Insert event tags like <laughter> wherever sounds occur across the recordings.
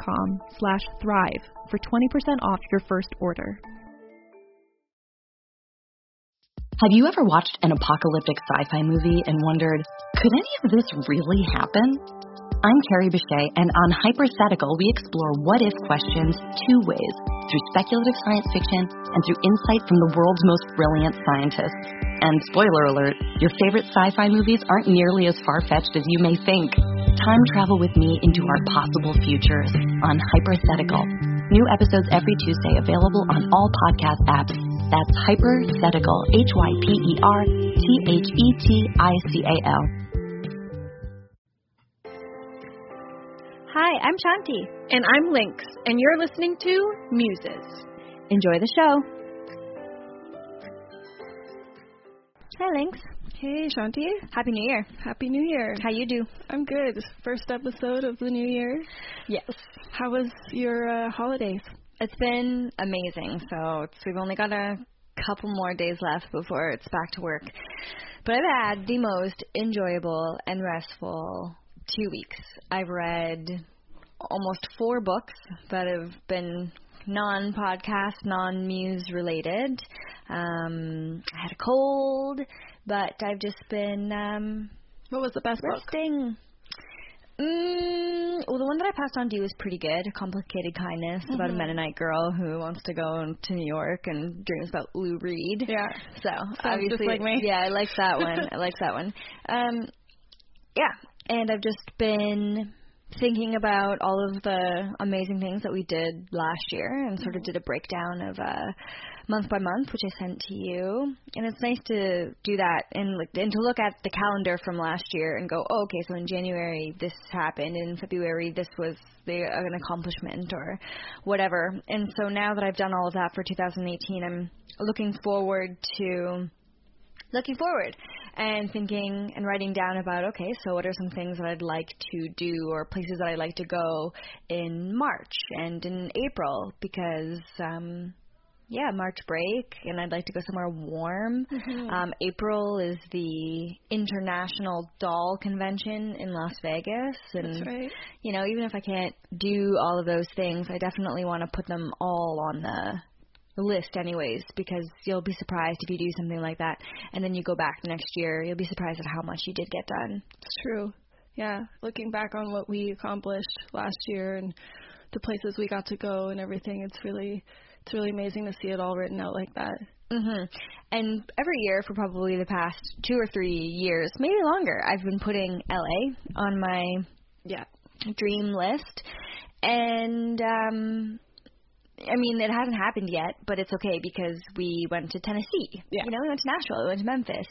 com slash thrive for 20% off your first order. Have you ever watched an apocalyptic sci-fi movie and wondered, could any of this really happen? I'm Carrie Bechet, and on Hypothetical, we explore what if questions two ways through speculative science fiction and through insight from the world's most brilliant scientists. And spoiler alert, your favorite sci fi movies aren't nearly as far fetched as you may think. Time travel with me into our possible futures on Hypothetical. New episodes every Tuesday available on all podcast apps. That's Hypothetical, H Y P E R T H E T I C A L. Hi, I'm Shanti. And I'm Lynx, and you're listening to Muses. Enjoy the show. Hi, Lynx. Hey, Shanti. Happy New Year. Happy New Year. How you do? I'm good. First episode of the new year. Yes. How was your uh, holidays? It's been amazing. So it's, we've only got a couple more days left before it's back to work. But I've had the most enjoyable and restful two weeks. I've read almost four books that have been non podcast, non muse related. Um, I had a cold, but I've just been um, What was the best book? resting. Mm, well, the one that I passed on to you was pretty good. Complicated Kindness about a Mennonite girl who wants to go to New York and dreams about Lou Reed. Yeah. So just obviously, like me. yeah, I like that one. I like that one. <laughs> Um, yeah, and I've just been thinking about all of the amazing things that we did last year, and sort of did a breakdown of uh, month by month, which I sent to you. And it's nice to do that and like and to look at the calendar from last year and go, oh, okay, so in January this happened, in February this was the, an accomplishment or whatever. And so now that I've done all of that for 2018, I'm looking forward to looking forward and thinking and writing down about okay so what are some things that i'd like to do or places that i'd like to go in march and in april? Because um yeah march break and i'd like to go somewhere warm. Um april is the international doll convention in las vegas and right. you know even if i can't do all of those things i definitely want to put them all on the list anyways because you'll be surprised if you do something like that and then you go back next year you'll be surprised at how much you did get done It's true. Yeah. Looking back on what we accomplished last year and the places we got to go and everything, it's really it's really amazing to see it all written out like that. mhm and every year for probably the past 2 or 3 years maybe longer I've been putting LA on my Yeah. dream list and um I mean, it hasn't happened yet, but it's okay because we went to Tennessee. Yeah. You know, we went to Nashville, we went to Memphis.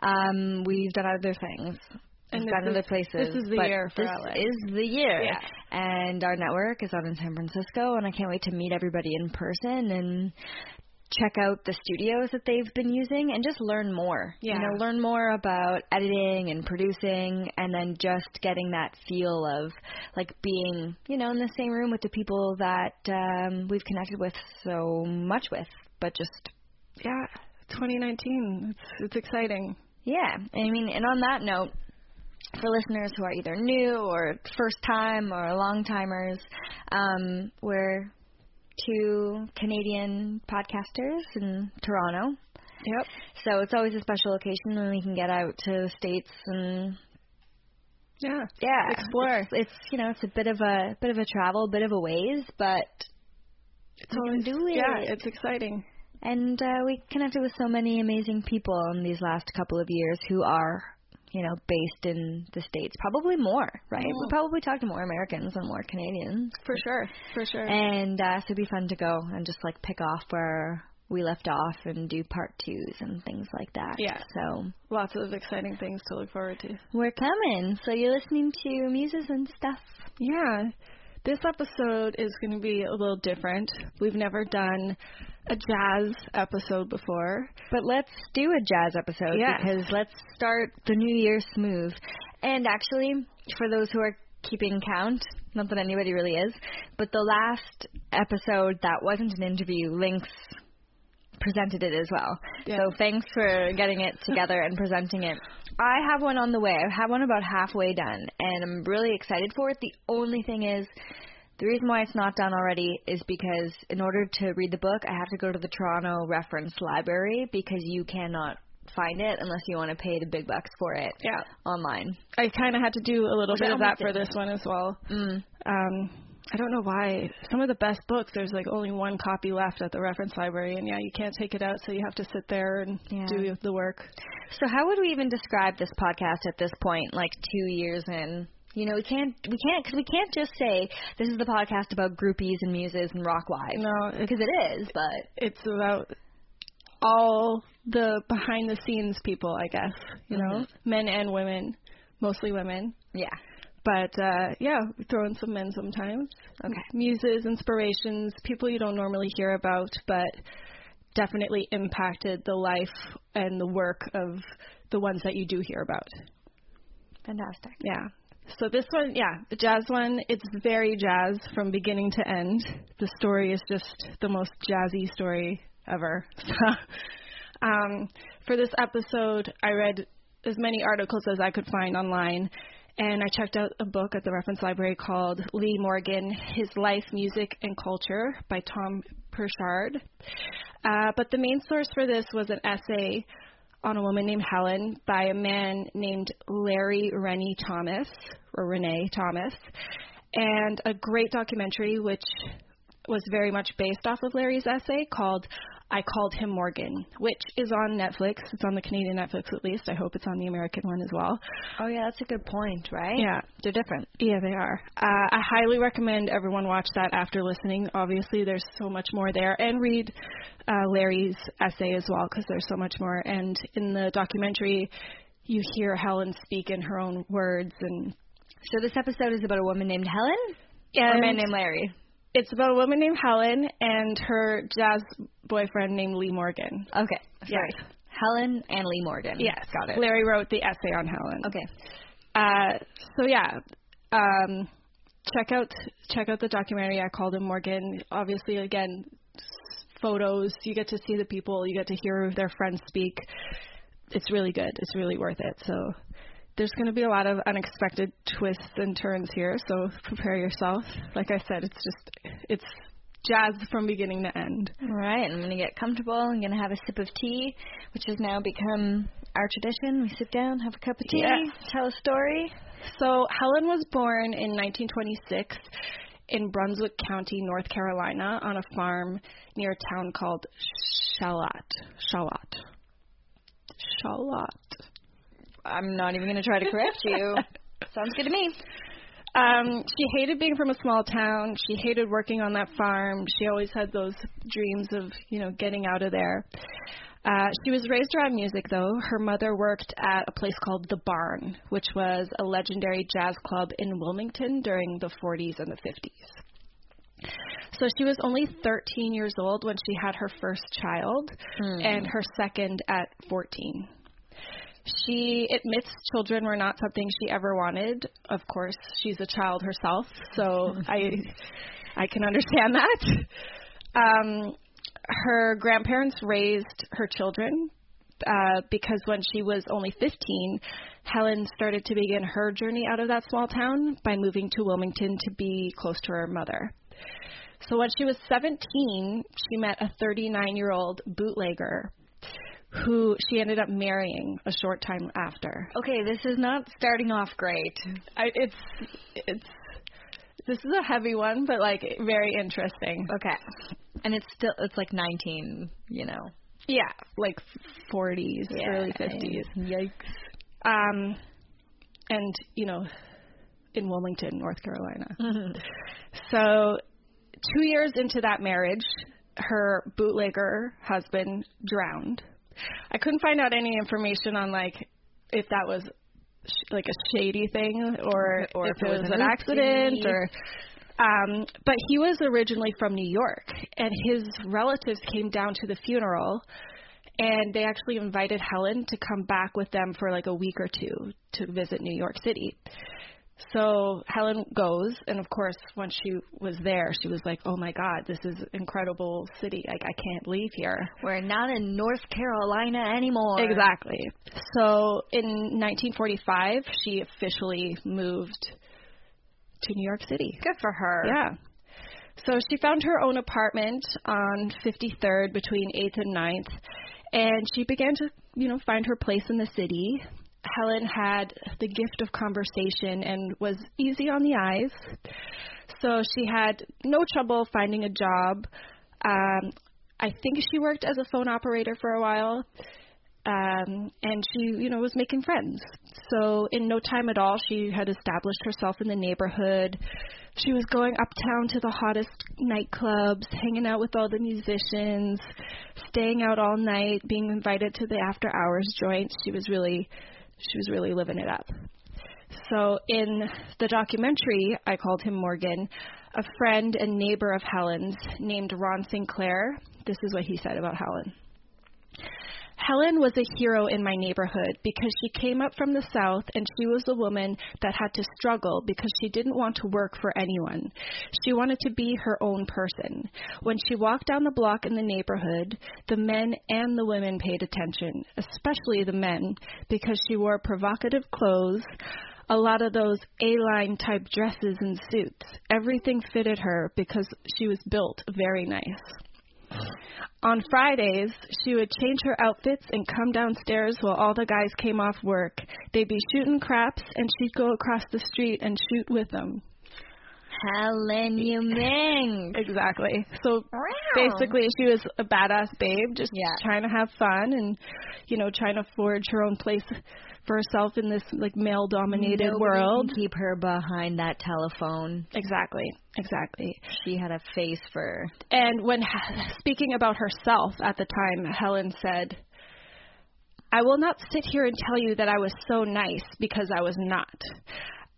Um, we've done other things. And We've gone is- other places. this is the year for this LA. is the year. Yeah. And our network is out in San Francisco, and I can't wait to meet everybody in person and check out the studios that they've been using and just learn more. Yeah. You know, learn more about editing and producing and then just getting that feel of like being, you know, in the same room with the people that um we've connected with so much with, but just Yeah, 2019. It's it's exciting. yeah. I mean, and on that note, for listeners who are either new or first time or long timers, um, we're two Canadian podcasters in Toronto. Yep. So it's always a special occasion when we can get out to the states and Yeah. yeah, Explore. It's, it's you know it's a bit of a bit of a travel, bit of a ways, but It's always do it. Yeah, it's exciting. and uh, we connected with so many amazing people in these last couple of years who are you know based in the states, probably more, right? We Mhm. probably talk to more Americans than more Canadians, For sure. For sure. and uh, so it'd be fun to go and just like pick off where we left off and do part twos and things like that. Yeah. So Lots of exciting things to look forward to. we're coming. So you're listening to Muses and stuff. Yeah. This episode is going to be a little different. We've never done a jazz episode before. But let's do a jazz episode Yeah. because let's start the new year smooth. And actually, for those who are keeping count, not that anybody really is, but the last episode that wasn't an interview, Lynx presented it as well. Yeah. So thanks for getting it together and presenting it. I have one on the way. I have one about halfway done, and I'm really excited for it. The only thing is, the reason why it's not done already is because in order to read the book, I have to go to the Toronto Reference Library because you cannot find it unless you want to pay the big bucks for it Yeah. online. I kind of had to do a little bit of that for this one as well. Mm. Um, I don't know why. Some of the best books, there's like only one copy left at the reference library, and yeah, you can't take it out, so you have to sit there and Yeah. do the work. So how would we even describe this podcast at this point, like two years in? You know, we can't, we can't, because we can't just say this is the podcast about groupies and muses and rock wives. No, because it is, but it's about all the behind the scenes people, I guess. You know, Mhm. men and women, mostly women. yeah. But uh yeah, we throw in some men sometimes. Okay. Muses, inspirations, people you don't normally hear about, but definitely impacted the life and the work of the ones that you do hear about. Fantastic. Yeah. So this one, yeah, the jazz one, it's very jazz from beginning to end. The story is just the most jazzy story ever. So, <laughs> um, for this episode, I read as many articles as I could find online, and I checked out a book at the reference library called Lee Morgan: His Life, Music, and Culture by Tom Perchard. Uh, but the main source for this was an essay on a woman named Helen by a man named Larry Reni Thomas, or Renee Thomas, and a great documentary which was very much based off of Larry's essay called I Called Him Morgan, which is on Netflix. It's on the Canadian Netflix at least. I hope it's on the American one as well. Oh yeah, that's a good point, right? Yeah. They're different. Yeah, they are. Uh, I highly recommend everyone watch that after listening. Obviously, there's so much more there, and read uh, Larry's essay as well because there's so much more. And in the documentary, you hear Helen speak in her own words, and So this episode is about a woman named Helen or a man named Larry. It's about a woman named Helen and her jazz boyfriend named Lee Morgan. Okay. Yes. Sorry. Helen and Lee Morgan. Yes, Got it. Larry wrote the essay on Helen. Okay. Uh, so yeah, um, check out check out the documentary. I called him Morgan. Obviously, again, s- photos. You get to see the people. You get to hear their friends speak. It's really good. It's really worth it. So there's going to be a lot of unexpected twists and turns here. So prepare yourself. Like I said, it's just it's jazz from beginning to end. All right, I'm going to get comfortable. I'm going to have a sip of tea, which has now become our tradition. We sit down, have a cup of tea, Yes. tell a story. So Helen was born in 1926 in Brunswick County, North Carolina, on a farm near a town called Charlotte. Charlotte. Charlotte. I'm not even going to try to correct you. <laughs> Sounds good to me. Um, she hated being from a small town. She hated working on that farm. She always had those dreams of, you know, getting out of there. Uh, she was raised around music, though. Her mother worked at a place called The Barn, which was a legendary jazz club in Wilmington during the 40s and the 50s. So she was only 13 years old when she had her first child Hmm. and her second at 14. She admits children were not something she ever wanted. Of course, she's a child herself, so <laughs> I I can understand that. Um, her grandparents raised her children uh, because when she was only 15, Helen started to begin her journey out of that small town by moving to Wilmington to be close to her mother. So when she was 17, she met a 39 year old bootlegger who she ended up marrying a short time after. Okay, this is not starting off great. I, it's it's this is a heavy one, but like very interesting. Okay. And it's still it's like 19, you know. Yeah, like 40s, Yeah. early 50s. Yikes. Um, and you know, in Wilmington, North Carolina. <laughs> So, two years into that marriage, her bootlegger husband drowned. I couldn't find out any information on like if that was sh- like a shady thing or Or if, if it was was an accident or um but he was originally from New York and his relatives came down to the funeral and they actually invited Helen to come back with them for like a week or two to visit New York City. So Helen goes, and of course, when she was there, she was like, "Oh my God, this is incredible city! Like I can't leave here." We're not in North Carolina anymore. Exactly. So in 1945, she officially moved to New York City. Good for her. Yeah. So she found her own apartment on 53rd between 8th and 9th, and she began to, you know, find her place in the city. Helen had the gift of conversation and was easy on the eyes. So she had no trouble finding a job. Um, I think she worked as a phone operator for a while. Um, and she, you know, was making friends. So in no time at all, she had established herself in the neighborhood. She was going uptown to the hottest nightclubs, hanging out with all the musicians, staying out all night, being invited to the after hours joints. She was really, she was really living it up. So in the documentary, I called him Morgan, a friend and neighbor of Helen's named Ron Sinclair. This is what he said about Helen. Helen was a hero in my neighborhood because she came up from the South and she was a woman that had to struggle because she didn't want to work for anyone. She wanted to be her own person. When she walked down the block in the neighborhood, the men and the women paid attention, especially the men, because she wore provocative clothes, a lot of those A-line type dresses and suits. Everything fitted her because she was built very nice. On Fridays, she would change her outfits and come downstairs while all the guys came off work. They'd be shooting craps, and she'd go across the street and shoot with them. Helen Yuming. Exactly. So basically, she was a badass babe, just Yeah. trying to have fun and, you know, trying to forge her own place for herself in this like male-dominated world. Can keep her behind that telephone. Exactly. Exactly. She had a face for. And when speaking about herself at the time, Helen said, I will not sit here and tell you that I was so nice because I was not.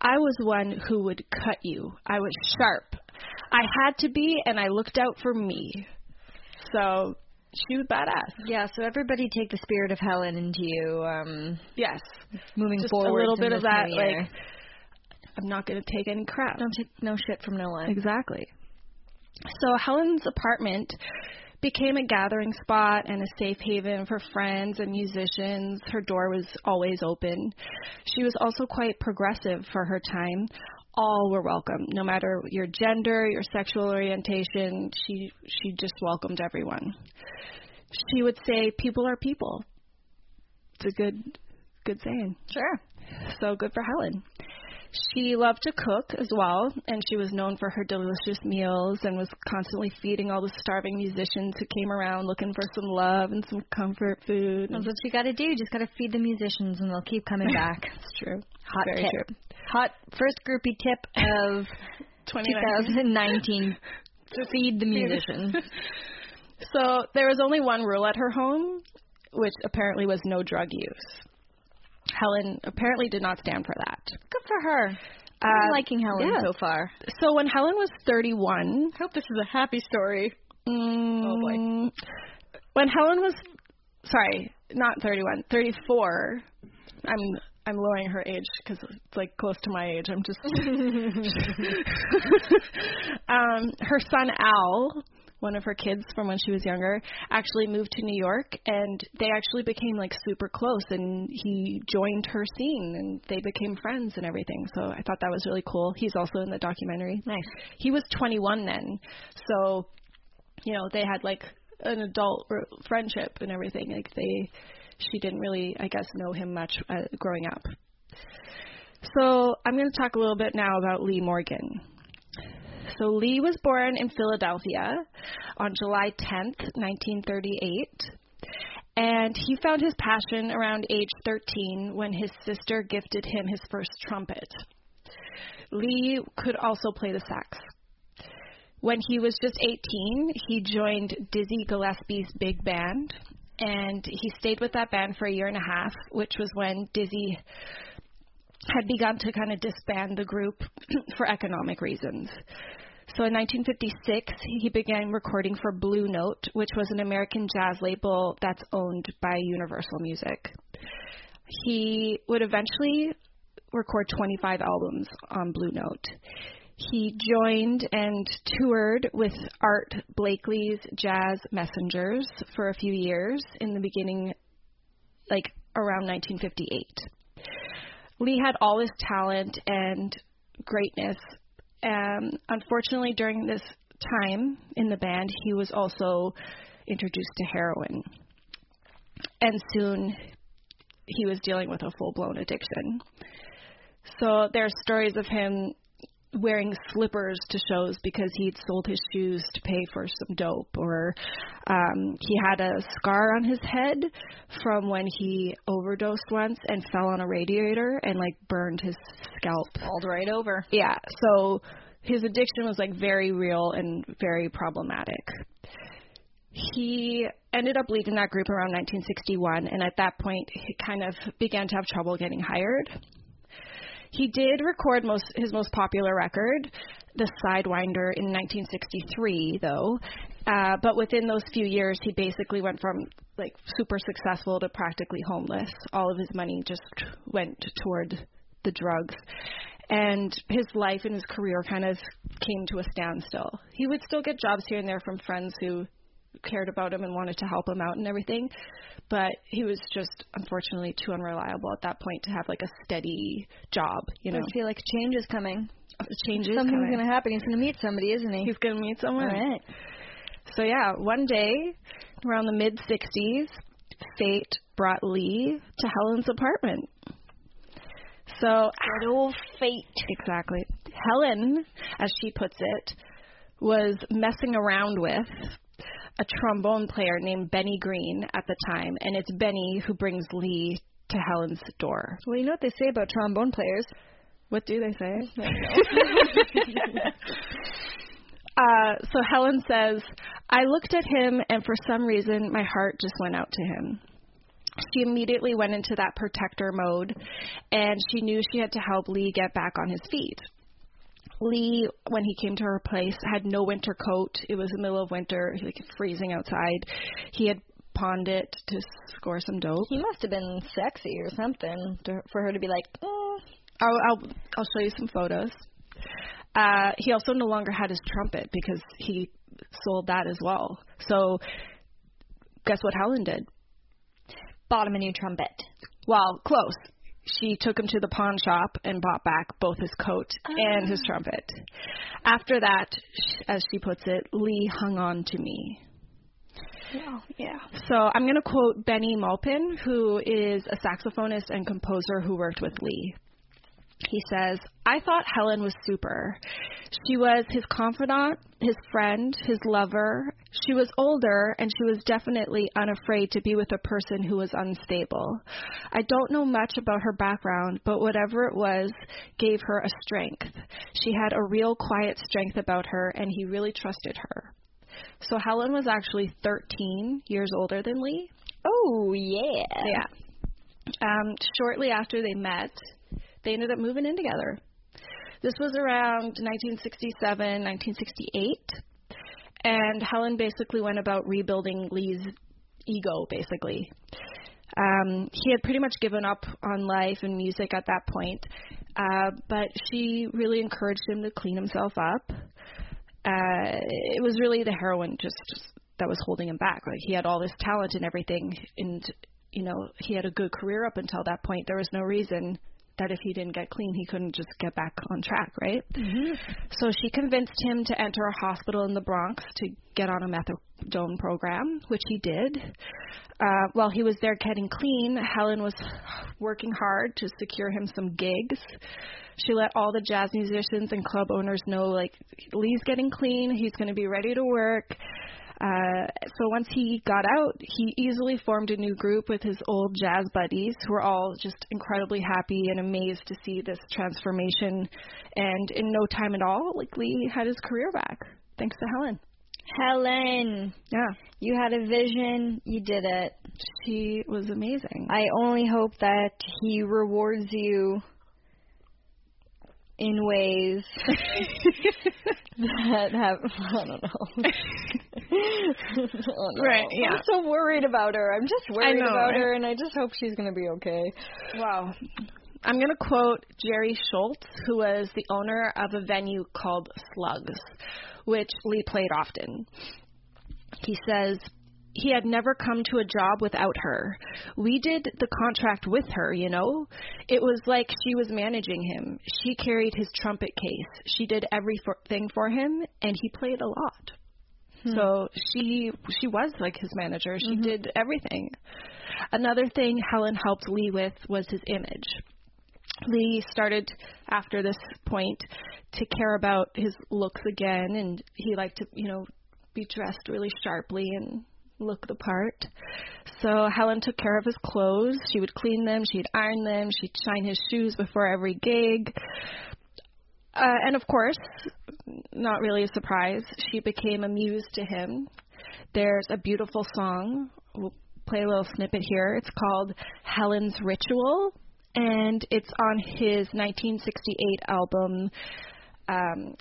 I was one who would cut you. I was sharp. I had to be, and I looked out for me. So she was badass. Yeah, so everybody take the spirit of Helen into you. Um, Yes. moving Just forward. a little bit of that, like, I'm not going to take any crap. don't take no shit from no one. Exactly. So Helen's apartment became a gathering spot and a safe haven for friends and musicians. Her door was always open. She was also quite progressive for her time. All were welcome, no matter your gender, your sexual orientation. She she just welcomed everyone. She would say, "People are people." It's a good good saying. Sure. So good for Helen. She loved to cook as well, and she was known for her delicious meals and was constantly feeding all the starving musicians who came around looking for some love and some comfort food. That's what you got to do. You just got to feed the musicians, and they'll keep coming <laughs> back. It's true. Hot Very tip. true. Hot first groupie tip of <laughs> 2019. to <laughs> feed the musicians. <laughs> So there was only one rule at her home, which apparently was no drug use. Helen apparently did not stand for that. Good for her. I'm Uh, liking Helen yeah. so far. so when Helen was 31, I hope this is a happy story. mm, Oh, boy. When Helen was sorry, not 31, 34. I'm I'm lowering her age because it's like close to my age. I'm just. <laughs> um, her son Al, one of her kids from when she was younger, actually moved to New York, and they actually became like super close. And he joined her scene, and they became friends and everything. So I thought that was really cool. He's also in the documentary. Nice. He was 21 then, so you know they had like an adult r- friendship and everything. Like they, she didn't really, I guess, know him much uh, growing up. So I'm going to talk a little bit now about Lee Morgan. So Lee was born in Philadelphia on July 10th, 1938. And he found his passion around age 13 when his sister gifted him his first trumpet. Lee could also play the sax. When he was just 18, he joined Dizzy Gillespie's big band, and he stayed with that band for a year and a half, which was when Dizzy had begun to kind of disband the group <clears throat> for economic reasons. So in 1956, he began recording for Blue Note, which was an American jazz label that's owned by Universal Music. He would eventually record 25 albums on Blue Note. He joined and toured with Art Blakey's Jazz Messengers for a few years in the beginning, like around 1958. Lee had all his talent and greatness. Um, unfortunately, during this time in the band, he was also introduced to heroin. And soon he was dealing with a full blown addiction. So there are stories of him wearing slippers to shows because he'd sold his shoes to pay for some dope or um he had a scar on his head from when he overdosed once and fell on a radiator and like burned his scalp. All right over. yeah so his addiction was like very real and very problematic. He ended up leaving that group around 1961 and at that point he kind of began to have trouble getting hired he did record most his most popular record, The Sidewinder, in 1963, though. Uh, but within those few years, he basically went from like super successful to practically homeless. All of his money just went toward the drugs, and his life and his career kind of came to a standstill. He would still get jobs here and there from friends who cared about him and wanted to help him out and everything but he was just unfortunately too unreliable at that point to have like a steady job you know I feel like change is coming. changes Something's coming. going to happen. He's going to meet somebody, isn't he? he's gonna meet someone All right. so yeah one day around the mid 60s fate brought lee to helen's apartment so Good old fate. Exactly. Helen, as she puts it, was messing around with a trombone player named Benny Green at the time, and it's Benny who brings Lee to Helen's door. Well, you know what they say about trombone players. What do they say? <laughs> uh, so Helen says, I looked at him, and for some reason, my heart just went out to him. She immediately went into that protector mode, and she knew she had to help Lee get back on his feet. Lee, when he came to her place, had no winter coat. It was the middle of winter, like freezing outside. He had pawned it to score some dope. He must have been sexy or something to, for her to be like, mm. I'll, I'll I'll show you some photos. Uh, he also no longer had his trumpet because he sold that as well. So, guess what Helen did? bought him a new trumpet. Well, close. She took him to the pawn shop and bought back both his coat and his ah. trumpet. After that, as she puts it, Lee hung on to me. Oh, yeah. So I'm going to quote Bennie Maupin, who is a saxophonist and composer who worked with Lee. He says, I thought Helen was super. She was his confidant, his friend, his lover. She was older, and she was definitely unafraid to be with a person who was unstable. I don't know much about her background, but whatever it was gave her a strength. She had a real quiet strength about her, and he really trusted her. So Helen was actually 13 years older than Lee. Oh, yeah. Yeah. Um, shortly after they met, they ended up moving in together. This was around 1967, 1968. And Helen basically went about rebuilding Lee's ego, basically. Um, he had pretty much given up on life and music at that point, uh, but she really encouraged him to clean himself up. Uh, it was really the heroin just, just that was holding him back. Like he had all this talent and everything, and you know he had a good career up until that point. There was no reason that if he didn't get clean, he couldn't just get back on track, right? Mm-hmm. So she convinced him to enter a hospital in the Bronx to get on a methadone program, which he did. Uh, while he was there getting clean, Helen was working hard to secure him some gigs. She let all the jazz musicians and club owners know, like, Lee's getting clean, he's going to be ready to work. Uh, so once he got out, he easily formed a new group with his old jazz buddies who were all just incredibly happy and amazed to see this transformation. And in no time at all, like Lee had his career back, thanks to Helen. Helen. Yeah. You had a vision, you did it. She was amazing. I only hope that he rewards you in ways <laughs> that have I don't know. <laughs> oh, no. Right. Yeah. I'm so worried about her. I'm just worried know, about right? her, and I just hope she's gonna be okay. Wow. I'm going to quote Jerry Schultz, who was the owner of a venue called Slugs, which Lee played often. He says, he had never come to a job without her. We did the contract with her, you know? It was like she was managing him. She carried his trumpet case. She did everything for him, and he played a lot. Hmm. So she she was like his manager. She mm-hmm. did everything. Another thing Helen helped Lee with was his image. Lee started after this point to care about his looks again, and he liked to, you know, be dressed really sharply and look the part. So Helen took care of his clothes. She would clean them, she'd iron them, she'd shine his shoes before every gig. Uh, and of course, not really a surprise, she became a muse to him. There's a beautiful song. We'll play a little snippet here. It's called Helen's Ritual, and it's on his 1968 album, um,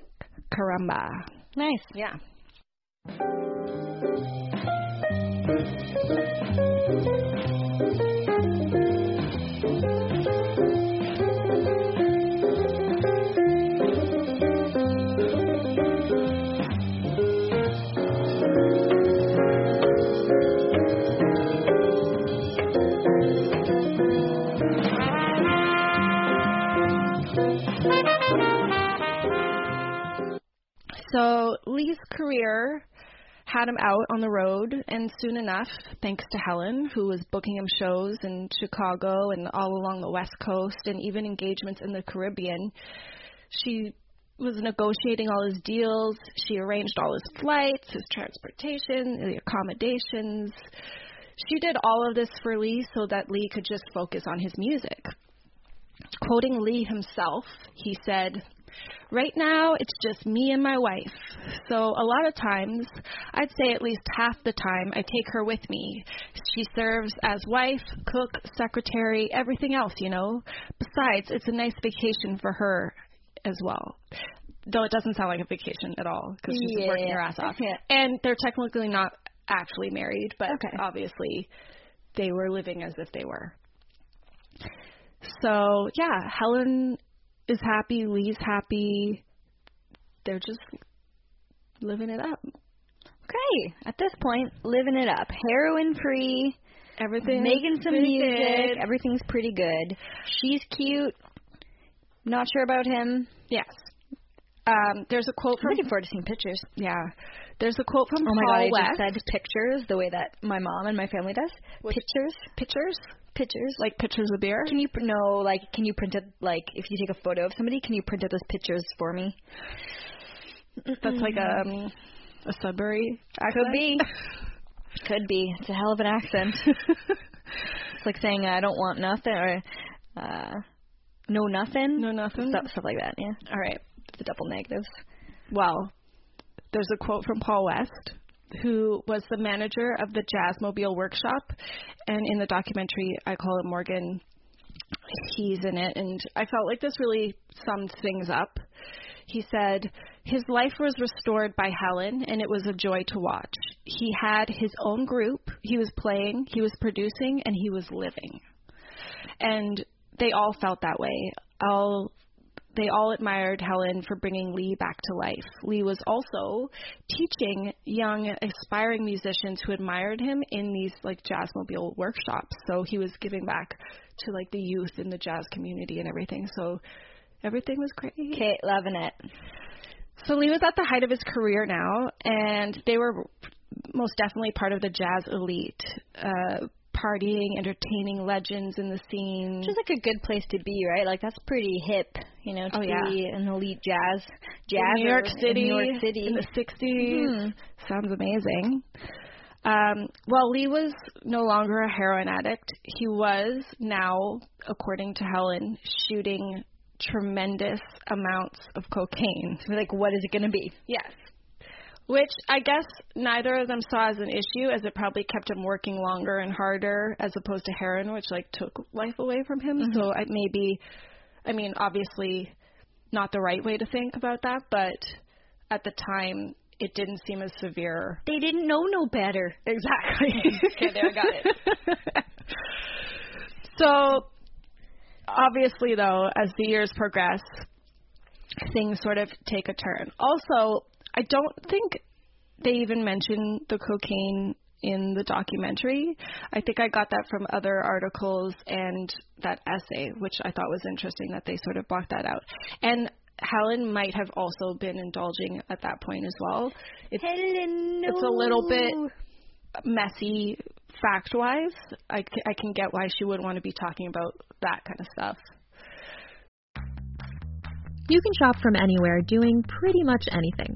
Caramba. Nice. Yeah. So Lee's career had him out on the road, and soon enough, thanks to Helen, who was booking him shows in Chicago and all along the West Coast, and even engagements in the Caribbean, she was negotiating all his deals. She arranged all his flights, his transportation, the accommodations. She did all of this for Lee so that Lee could just focus on his music. Quoting Lee himself, he said, Right now, it's just me and my wife. So, a lot of times, I'd say at least half the time, I take her with me. She serves as wife, cook, secretary, everything else, you know. Besides, it's a nice vacation for her as well. Though it doesn't sound like a vacation at all because she's Yeah. working her ass off. Yeah. And they're technically not actually married, but Okay. obviously they were living as if they were. So, yeah, Helen is happy, Lee's happy. They're just living it up. Okay. At this point, living it up. Heroin free, Everything making some music. good. Everything's pretty good. She's cute. Not sure about him. Yes. Um, there's a quote I'm from looking forward to seeing pictures. yeah. There's a quote from Oh my Paul god, I just said pictures the way that my mom and my family does. What- Pictures, pictures, pictures. like pictures of beer. Can you no like can you print it like if you take a photo of somebody, can you print out those pictures for me? That's like a um, a Sudbury accent. Could be. <laughs> Could be. It's a hell of an accent. <laughs> it's like saying I don't want nothing or uh no nothing. no nothing. Stuff, stuff like that, yeah. All right. The double negatives. Well, there's a quote from Paul West, who was the manager of the Jazzmobile Workshop, and in the documentary, I called him Morgan. He's in it, and I felt like this really summed things up. He said his life was restored by Helen, and it was a joy to watch. He had his own group. He was playing, he was producing, and he was living. And they all felt that way. All they all admired Helen for bringing Lee back to life. Lee was also teaching young aspiring musicians who admired him in these like jazzmobile workshops. So he was giving back to like the youth in the jazz community and everything. So everything was great. Kate, loving it. So Lee was at the height of his career now, and they were most definitely part of the jazz elite. Uh, partying, entertaining legends in the scene. Is like a good place to be, right? Like that's pretty hip, you know, to Oh, be yeah. an elite jazz jazz in New York City, in New York City. in the 60s. Mhm. Sounds amazing. Um, while Lee was no longer a heroin addict, he was now, according to Helen, shooting tremendous amounts of cocaine. like what is it going to be? Yes. Which I guess neither of them saw as an issue, as it probably kept him working longer and harder, as opposed to heroin, which like took life away from him. So mm-hmm. I maybe, I mean, obviously, not the right way to think about that, but at the time, it didn't seem as severe. They didn't know no better. Exactly. <laughs> Okay, there, I got it. <laughs> so, obviously, though, as the years progress, things sort of take a turn. Also, I don't think they even mention the cocaine in the documentary. I think I got that from other articles and that essay, which I thought was interesting that they sort of blocked that out. And Helen might have also been indulging at that point as well. It's, Helen, it's a little bit messy fact wise. I, I can get why she would want to be talking about that kind of stuff. You can shop from anywhere doing pretty much anything.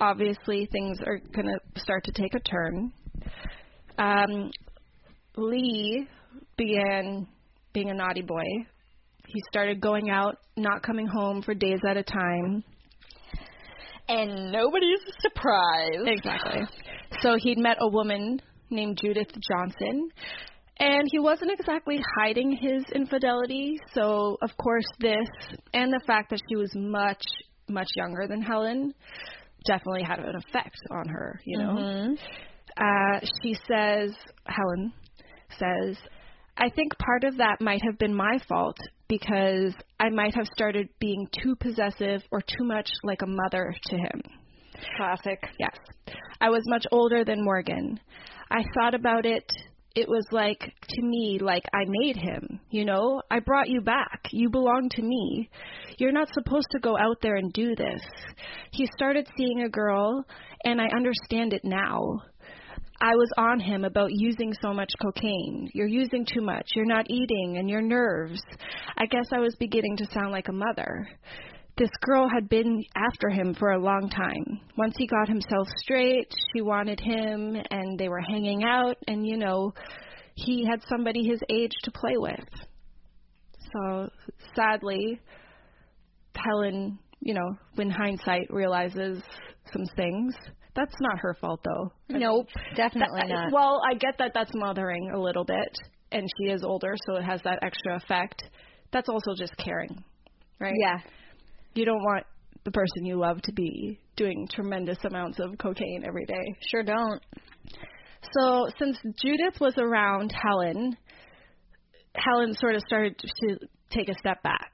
Obviously, things are going to start to take a turn. Um, Lee began being a naughty boy. He started going out, not coming home for days at a time. And nobody's surprised. Exactly. So he'd met a woman named Judith Johnson, and he wasn't exactly hiding his infidelity. So, of course, this and the fact that she was much, much younger than Helen definitely had an effect on her, you know? Mhm. Uh, she says, Helen says, I think part of that might have been my fault because I might have started being too possessive or too much like a mother to him. Classic. Yes. I was much older than Morgan. I thought about it. It was like, to me, like I made him. You know, I brought you back. You belong to me. You're not supposed to go out there and do this. He started seeing a girl, and I understand it now. I was on him about using so much cocaine. You're using too much. You're not eating, and your nerves. I guess I was beginning to sound like a mother this girl had been after him for a long time. Once he got himself straight, she wanted him, and they were hanging out, and you know, he had somebody his age to play with. So sadly, Helen, you know, when hindsight realizes some things. That's not her fault though. Nope, definitely That- not. Well, I get that that's mothering a little bit, and she is older, so it has that extra effect. That's also just caring, right? yeah. You don't want the person you love to be doing tremendous amounts of cocaine every day. Sure don't. So since Judith was around Helen, Helen sort of started to take a step back.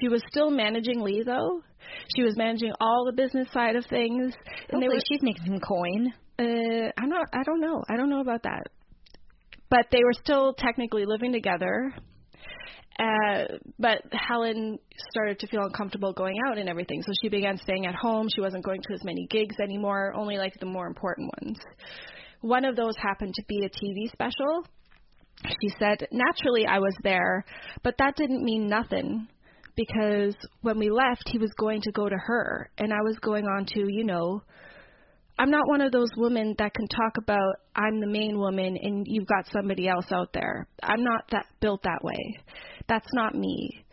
She was still managing Lee though. She was managing all the business side of things, and they were. she's making some coin. Uh, I'm not. I don't know. I don't know about that. But they were still technically living together. Uh, but Helen started to feel uncomfortable going out and everything, so she began staying at home. She wasn't going to as many gigs anymore, only like the more important ones. One of those happened to be a TV special. She said, Naturally, I was there, but that didn't mean nothing because when we left, he was going to go to her, and I was going on to, you know, I'm not one of those women that can talk about I'm the main woman and you've got somebody else out there. I'm not that built that way. That's not me.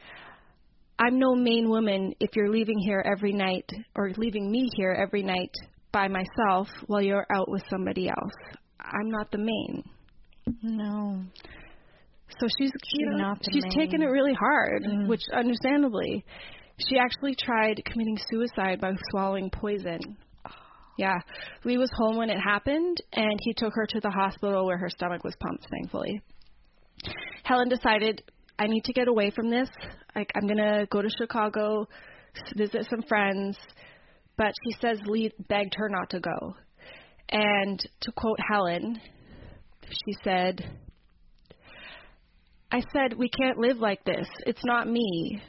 I'm no main woman if you're leaving here every night or leaving me here every night by myself while you're out with somebody else. I'm not the main. No. So she's you know, she's main. taken it really hard, Mm. which understandably. She actually tried committing suicide by swallowing poison. Yeah. Lee was home when it happened and he took her to the hospital where her stomach was pumped, thankfully. Helen decided I need to get away from this. Like I'm going to go to Chicago, visit some friends, but she says Lee begged her not to go. And to quote Helen, she said, I said, We can't live like this. It's not me.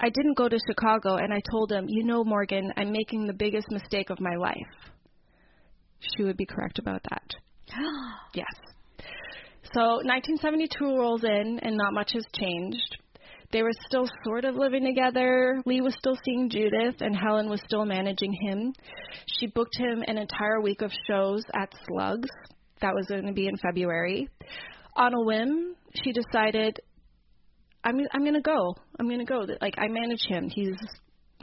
I didn't go to Chicago and I told him, You know, Morgan, I'm making the biggest mistake of my life. She would be correct about that. <gasps> yes. So 1972 rolls in and not much has changed. They were still sort of living together. Lee was still seeing Judith, and Helen was still managing him. She booked him an entire week of shows at Slugs. That was going to be in February. On a whim, she decided, "I'm I'm going to go. I'm going to go. Like I manage him. He's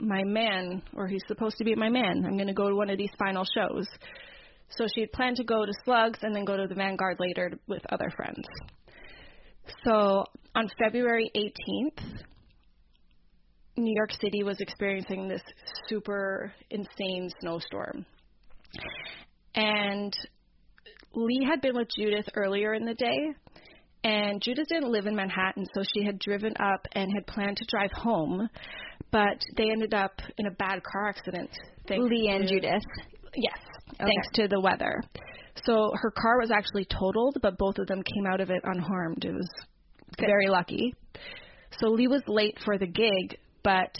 my man, or he's supposed to be my man. I'm going to go to one of these final shows." So she had planned to go to Slugs and then go to the Vanguard later with other friends. So on February 18th, New York City was experiencing this super insane snowstorm. And Lee had been with Judith earlier in the day, and Judith didn't live in Manhattan, so she had driven up and had planned to drive home, but they ended up in a bad car accident. Lee and Judith. Yes, thanks to the weather. So her car was actually totaled, but both of them came out of it unharmed. It was very lucky. So Lee was late for the gig, but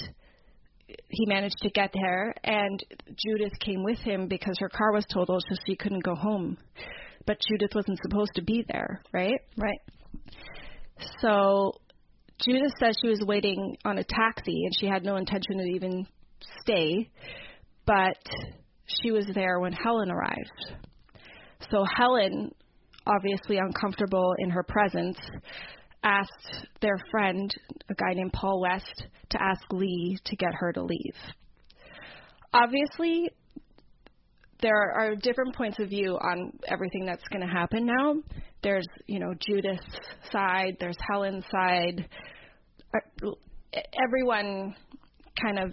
he managed to get there, and Judith came with him because her car was totaled, so she couldn't go home. But Judith wasn't supposed to be there, right? Right. So Judith said she was waiting on a taxi and she had no intention to even stay, but she was there when Helen arrived. So Helen, obviously uncomfortable in her presence, asked their friend, a guy named Paul West, to ask Lee to get her to leave. Obviously, there are different points of view on everything that's going to happen now. There's, you know, Judith's side, there's Helen's side. Uh, Everyone kind of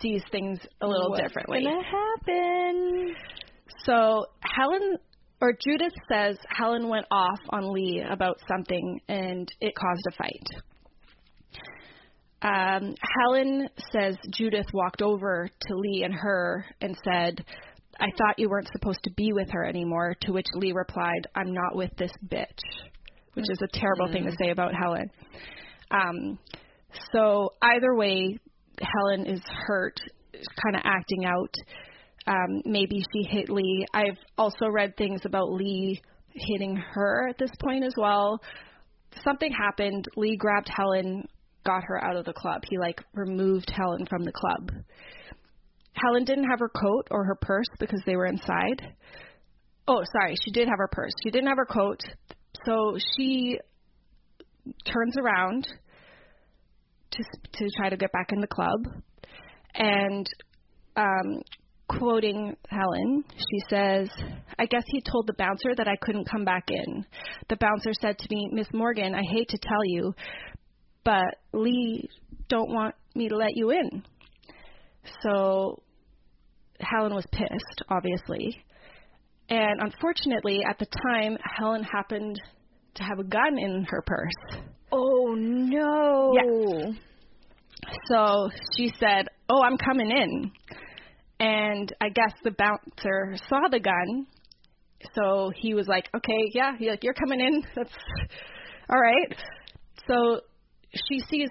sees things a little What's differently. gonna happen? So Helen or Judith says Helen went off on Lee about something and it caused a fight. Um, Helen says Judith walked over to Lee and her and said, I thought you weren't supposed to be with her anymore, to which Lee replied, I'm not with this bitch, which is a terrible thing to say about Helen. Um, so either way, Helen is hurt, kind of acting out. Um, maybe she hit Lee. I've also read things about Lee hitting her at this point as well. Something happened. Lee grabbed Helen, got her out of the club. He like removed Helen from the club. Helen didn't have her coat or her purse because they were inside. Oh, sorry, she did have her purse. She didn't have her coat. So she turns around to to try to get back in the club, and um, quoting Helen, she says, I guess he told the bouncer that I couldn't come back in. The bouncer said to me, Miss Morgan, I hate to tell you, but Lee don't want me to let you in. So Helen was pissed, obviously. And unfortunately, at the time, Helen happened to have a gun in her purse. Oh no. Yes. So she said, "Oh, I'm coming in." And I guess the bouncer saw the gun. So he was like, "Okay, yeah, he like you're coming in. <laughs> That's <laughs> all right." So she sees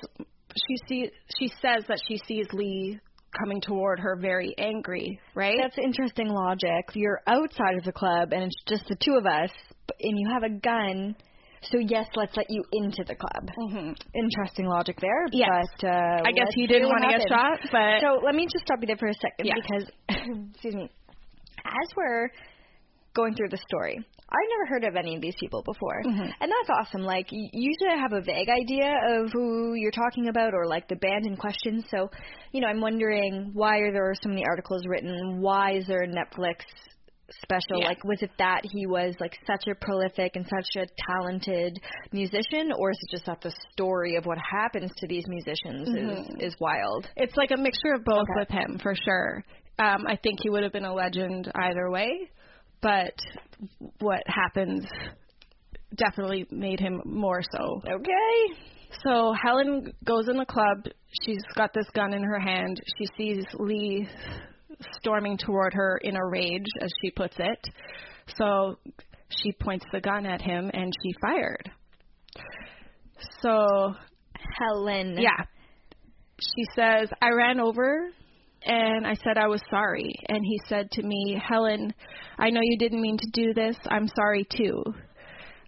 she sees she says that she sees Lee coming toward her very angry, right? That's interesting logic. You're outside of the club and it's just the two of us, and you have a gun. So yes, let's let you into the club. mm-hmm. Interesting logic there. Yes. But uh, I guess he didn't want to get shot, but So let me just stop you there for a second Yeah. because, <laughs> excuse me, as we're going through the story, I've never heard of any of these people before, Mhm. and that's awesome. Like y- usually, I have a vague idea of who you're talking about or like the band in question. So, you know, I'm wondering why are there so many articles written? Why is there a Netflix special? Yeah. Like, was it that he was like such a prolific and such a talented musician, or is it just that the story of what happens to these musicians Mhm. is is wild? It's like a mixture of both Okay. with him for sure. Um, I think he would have been a legend either way, but what happens definitely made him more so. Okay. So Helen goes in the club. She's got this gun in her hand. She sees Lee storming toward her in a rage, as she puts it. So she points the gun at him and she fired. So Helen. yeah. She says, I ran over and I said I was sorry. And he said to me, Helen, I know you didn't mean to do this. I'm sorry too.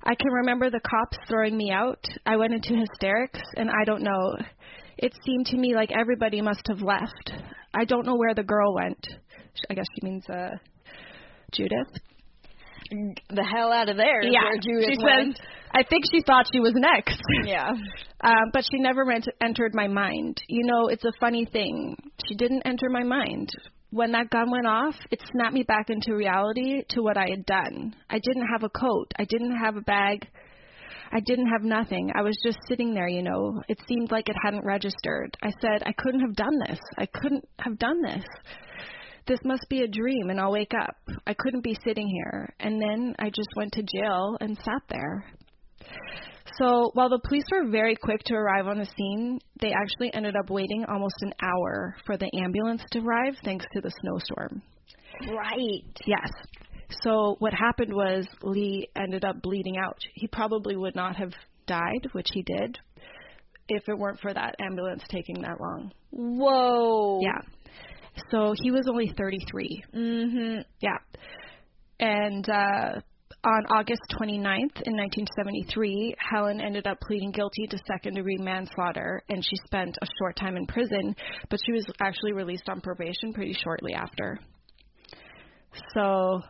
I can remember the cops throwing me out. I went into hysterics, and I don't know. It seemed to me like everybody must have left. I don't know where the girl went. I guess she means uh, Judith. The hell out of there. yeah, Where Judith she went. says, I think she thought she was next. <laughs> Yeah. Um, but she never ent- entered my mind. You know, it's a funny thing. She didn't enter my mind. When that gun went off, it snapped me back into reality to what I had done. I didn't have a coat. I didn't have a bag. I didn't have nothing. I was just sitting there, you know. It seemed like it hadn't registered. I said, I couldn't have done this. I couldn't have done this. This must be a dream, and I'll wake up. I couldn't be sitting here. And then I just went to jail and sat there. So while the police were very quick to arrive on the scene, they actually ended up waiting almost an hour for the ambulance to arrive thanks to the snowstorm. Right. Yes. So what happened was Lee ended up bleeding out. He probably would not have died, which he did, if it weren't for that ambulance taking that long. Whoa. Yeah. So he was only 33. Mhm. Yeah. And uh, on August 29th in 1973, Helen ended up pleading guilty to second degree manslaughter and she spent a short time in prison, but she was actually released on probation pretty shortly after. So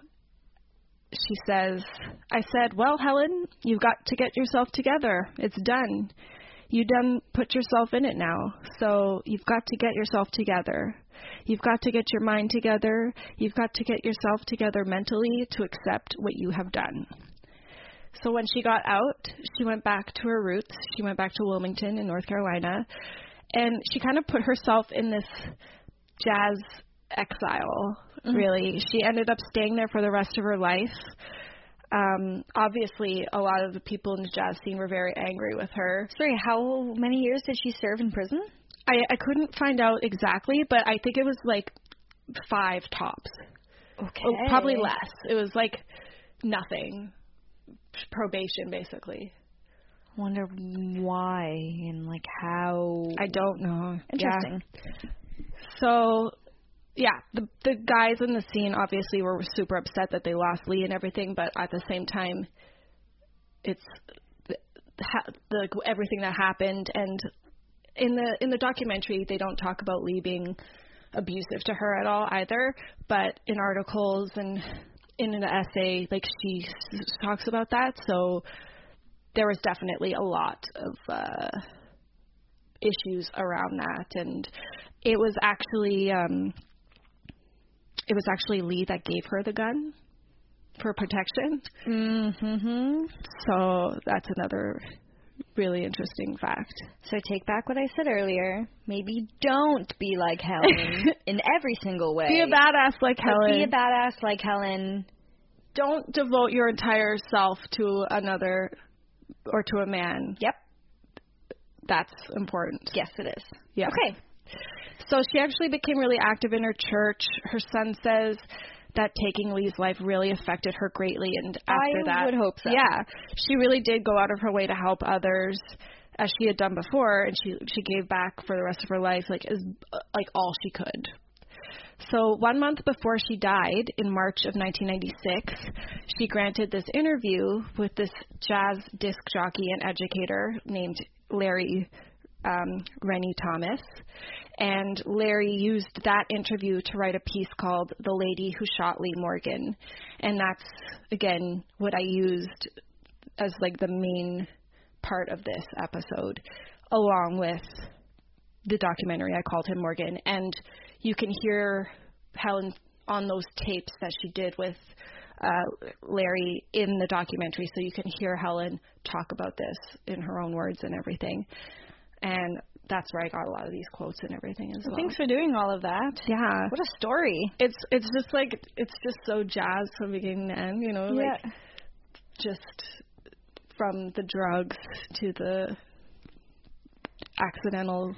she says, I said, Well, Helen, you've got to get yourself together. It's done. You done put yourself in it now. So you've got to get yourself together. You've got to get your mind together. You've got to get yourself together mentally to accept what you have done. So when she got out, she went back to her roots. She went back to Wilmington in North Carolina. And she kind of put herself in this jazz exile, really. She ended up staying there for the rest of her life. Um, obviously, a lot of the people in the jazz scene were very angry with her. Sorry, how many years did she serve in prison? I, I couldn't find out exactly, but I think it was like five tops. Okay. Oh, probably less. It was like nothing. Probation, basically. I wonder why and like how. I don't know. Interesting. Yeah. So, yeah, the the guys in the scene obviously were super upset that they lost Lee and everything, but at the same time, it's the, the everything that happened. And in the in the documentary they don't talk about Lee being abusive to her at all either, but in articles and in an essay like she talks about that, so there was definitely a lot of uh issues around that. And it was actually um, it was actually Lee that gave her the gun for protection. Mm-hmm. So that's another really interesting fact. So take back what I said earlier. Maybe don't be like Helen <laughs> in every single way. Be a badass like But Helen. Be a badass like Helen. Don't devote your entire self to another or to a man. Yep. That's important. Yes, it is. Yeah. Okay. So she actually became really active in her church. Her son says that taking Lee's life really affected her greatly, and after I that, would hope so. Yeah, she really did go out of her way to help others, as she had done before, and she she gave back for the rest of her life, like as like all she could. So one month before she died, in March of 1996, she granted this interview with this jazz disc jockey and educator named Larry um, Reni Thomas. And Larry used that interview to write a piece called The Lady Who Shot Lee Morgan. And that's, again, what I used as like the main part of this episode, along with the documentary I called him Morgan. And you can hear Helen on those tapes that she did with uh, Larry in the documentary, so you can hear Helen talk about this in her own words and everything. And that's where I got a lot of these quotes and everything as well. Thanks for doing all of that. Yeah, What a story. it's it's just like it's just so jazz from beginning to end, you know, like yeah. just from the drugs to the accidental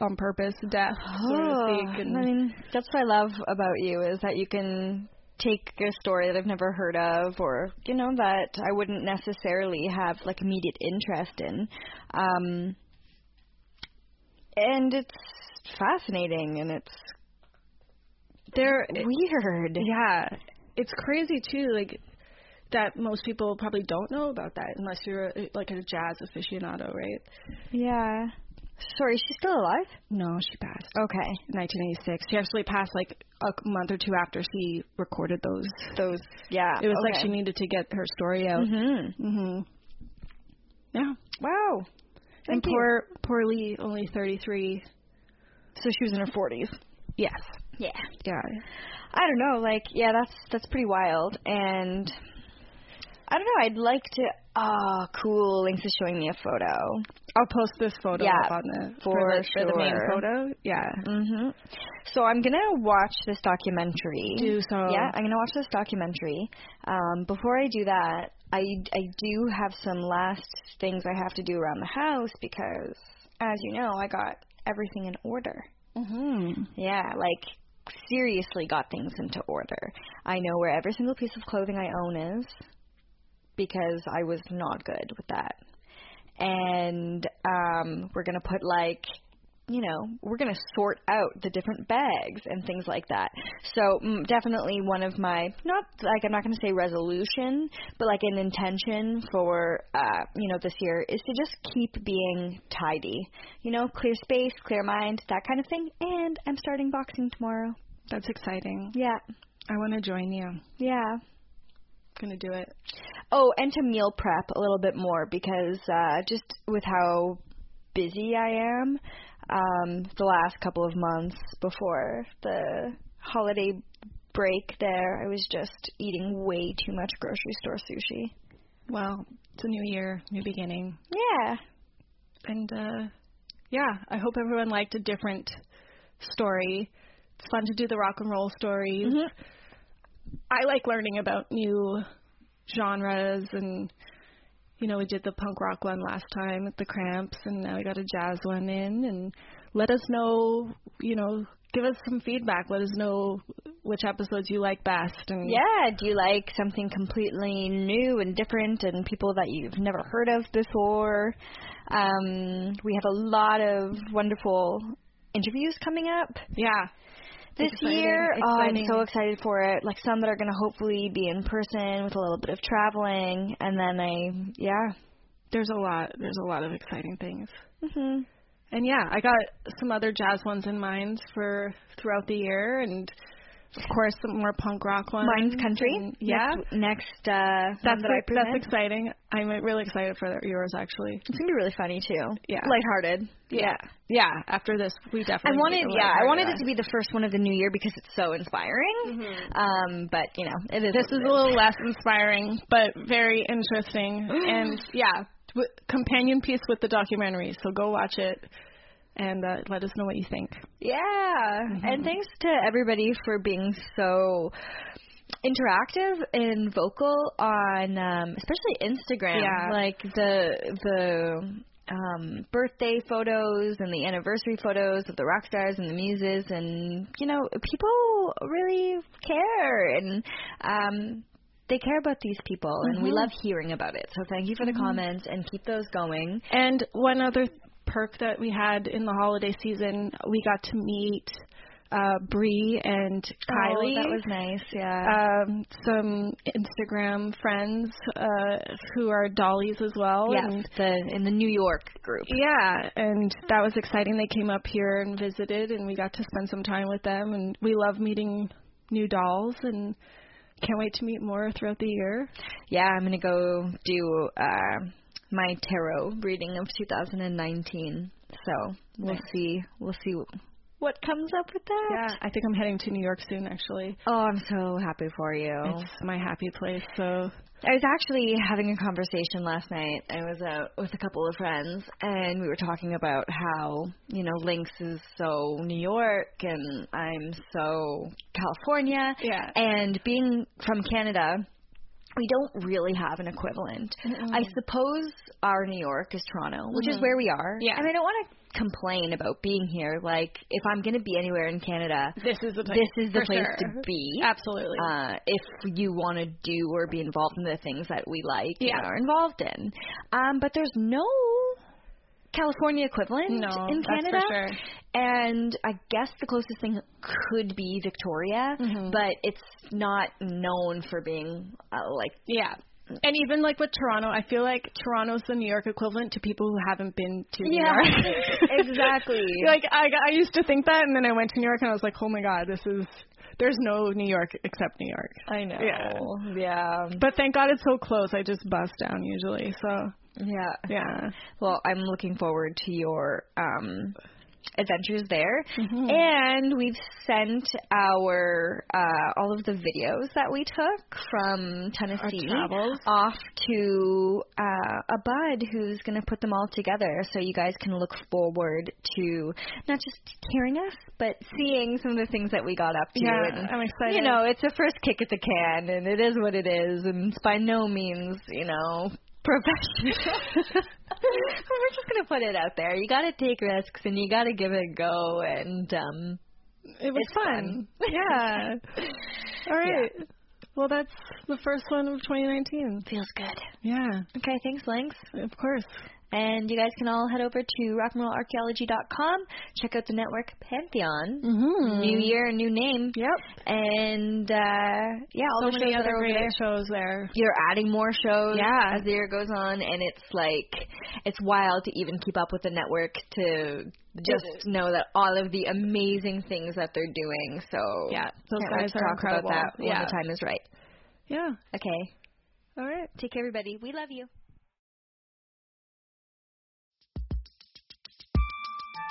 on purpose death, speak. And Oh, I mean, that's what I love about you is that you can take a story that I've never heard of or, you know, that I wouldn't necessarily have like immediate interest in. Um and it's fascinating and it's they're weird. yeah, it's crazy too. Like that most people probably don't know about that unless you're a, like a jazz aficionado, right? Yeah. Sorry, she's still alive? No, she passed. Okay. 1986. She actually passed like a month or two after she recorded those. Those yeah. It was okay. like she needed to get her story out. Mhm. Mhm. Yeah. Wow. And you. poor poor Lee, only 33. So she was in her 40s. Yes. Yeah. Yeah. I don't know, like yeah, that's that's pretty wild and I don't know, I'd like to oh cool, Links is showing me a photo. I'll post this photo Yeah, up on the for the, for the main photo. Yeah. Mhm. So I'm going to watch this documentary. Do so. Yeah, I'm going to watch this documentary. Um before I do that, I I do have some last things I have to do around the house because as you know, I got everything in order. Mhm. Yeah, like seriously got things into order. I know where every single piece of clothing I own is because I was not good with that. And um we're going to put like you know, we're going to sort out the different bags and things like that. So, mm, definitely one of my not like I'm not going to say resolution, but like an intention for uh, you know, this year is to just keep being tidy. You know, clear space, clear mind, that kind of thing. And I'm starting boxing tomorrow. That's exciting. Yeah. I want to join you. Yeah. Gonna do it. Oh, and to meal prep a little bit more because uh just with how busy I am um the last couple of months before the holiday break there, I was just eating way too much grocery store sushi. Well, it's a new year, new beginning, Yeah. and uh yeah, I hope everyone liked a different story. It's fun to do the rock and roll stories. Mhm. I like learning about new genres and you know, we did the punk rock one last time with the cramps and now we got a jazz one in and let us know, you know, give us some feedback. Let us know which episodes you like best and Yeah, do you like something completely new and different and people that you've never heard of before? Um, we have a lot of wonderful interviews coming up. yeah. This Exciting, year. Oh, I'm so excited for it. Like some that are going to hopefully be in person with a little bit of traveling, and then I, yeah. There's a lot there's a lot of exciting things. Mhm. And yeah, I got some other jazz ones in mind for throughout the year and of course, some more punk rock ones. Mine's country. And, yeah. Next, next uh, that's that that's exciting. I'm really excited for yours actually. It's gonna be really funny too. Yeah. Lighthearted. Yeah. Yeah. After this, we definitely. I wanted, yeah, I wanted it to be the first one of the new year because it's so inspiring. Um, but you know, it is. This is a little less inspiring, but very interesting. <gasps> and yeah, w- companion piece with the documentary. So go watch it and uh, let us know what you think. Yeah. Mm-hmm. And thanks to everybody for being so interactive and vocal on um especially Instagram. Yeah. Like the the um birthday photos and the anniversary photos of the rock stars and the muses and you know, people really care and um they care about these people and we Mhm. love hearing about it. So thank you for the Mhm. comments and keep those going. And one other perk that we had in the holiday season, we got to meet uh, Bree and Kylie. Oh, that was nice. Yeah. um, some Instagram friends uh, who are dollies as well. yes, And the in the New York group. yeah, and that was exciting. They came up here and visited, and we got to spend some time with them. And we love meeting new dolls, and can't wait to meet more throughout the year. Yeah, I'm gonna go do uh, my tarot reading of 2019. So we'll Nice. see. We'll see what comes up with that. Yeah, I think I'm heading to New York soon. Actually, Oh, I'm so happy for you. it's my happy place. So I was actually having a conversation last night. I was out with a couple of friends, and we were talking about how you know Lynx is so New York, and I'm so California. yeah, And being from Canada, we don't really have an equivalent. I suppose our New York is Toronto, which is Mhm. where we are. Yeah. And I don't want to complain about being here. Like, if I'm going to be anywhere in Canada, this is the place. this is the place sure. to be. Absolutely. Uh, if you want to do or be involved in the things that we like Yeah. and are involved in. Um, but there's no California equivalent no, in that's Canada. for sure. And I guess the closest thing could be Victoria, Mhm. but it's not known for being uh, like Yeah. And even like with Toronto, I feel like Toronto's the New York equivalent to people who haven't been to New Yeah, York. <laughs> exactly. <laughs> like I, I used to think that, and then I went to New York, and I was like, oh my god, this is there's no New York except New York. I know. Yeah. Yeah. But thank God it's so close. I just bust down usually. So Yeah. yeah. Well, I'm looking forward to your um adventures there. Mhm. And we've sent our uh all of the videos that we took from Tennessee off to uh a bud who's going to put them all together so you guys can look forward to not just hearing us but seeing some of the things that we got up to Yeah, and I'm excited. you know, it's a first kick at the can, and it is what it is, and it's by no means, you know, professional. <laughs> We're just gonna put it out there. You gotta take risks, and you gotta give it a go, and um, it was it's fun. <laughs> Yeah. All right. Well, that's the first one of 2019. feels good. Yeah. Okay, thanks, Links. Of course. And you guys can all head over to rockandrollarchaeology.com. Check out the network Pantheon. Mhm. New year, new name, Yep. and uh yeah, all so the many shows other great there. shows there. you're adding more shows Yeah. as the year goes on and it's like it's wild to even keep up with the network to just know that all of the amazing things that they're doing so Yeah, those guys are talk incredible. about that when the time is right Yeah. okay All right. take care everybody we love you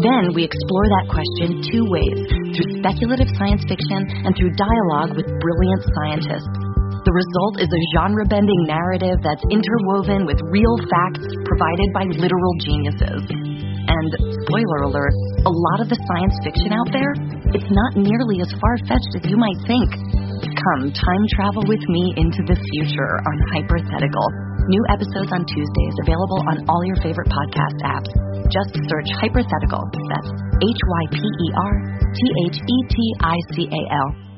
Then we explore that question two ways through speculative science fiction and through dialogue with brilliant scientists. The result is a genre bending narrative that's interwoven with real facts provided by literal geniuses. And, spoiler alert, a lot of the science fiction out there, it's not nearly as far fetched as you might think. Come time travel with me into the future on Hypothetical. New episodes on Tuesdays available on all your favorite podcast apps. Just search Hypothetical. That's H Y P E R T H E T I C A L.